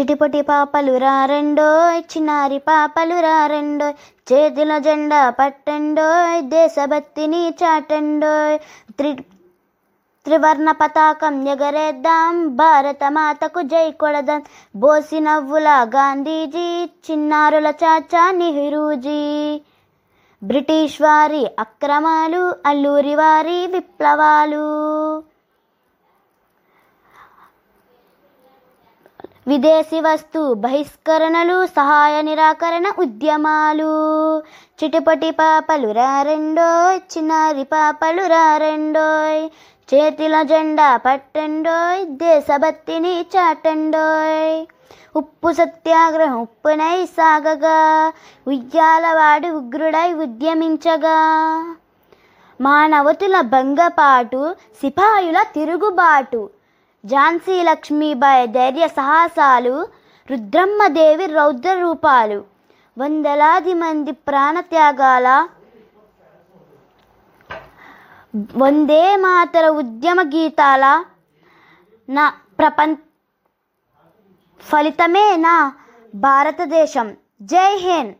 చిటిపొటి పాపలు రారెండోయ్ చిన్నారి పాపలు రారెండోయ్ చేతిలో జెండా పట్టండోయ్ దేశభక్తిని చాటండోయ్. త్రి త్రివర్ణ పతాకం ఎగరేద్దాం భారత మాతకు జై కొడదాం. బోసి నవ్వుల గాంధీజీ చిన్నారుల చాచా నెహ్రూజీ. బ్రిటిష్ వారి అక్రమాలు అల్లూరి వారి విప్లవాలు. విదేశీ వస్తు బహిష్కరణలు సహాయ నిరాకరణ ఉద్యమాలు. చిటిపటి పాపలు రారెండోయ్ చిన్నారి పాపలు రారెండోయ్ చేతిల జెండా పట్టండోయ్ దేశభక్తిని చాటండోయ్. ఉప్పు సత్యాగ్రహం ఉప్పునై సాగగా ఉయ్యాలవాడు ఉగ్రుడై ఉద్యమించగా. మానవతుల భంగపాటు సిపాయుల తిరుగుబాటు ఝాన్సీ లక్ష్మీబాయి ధైర్య సాహసాలు రుద్రమ్మదేవి రౌద్ర రూపాలు వందలాది మంది ప్రాణత్యాగాల వందే మాతర ఉద్యమ గీతాల నా ప్రపంచ ఫలితమే నా భారతదేశం. జై హింద్!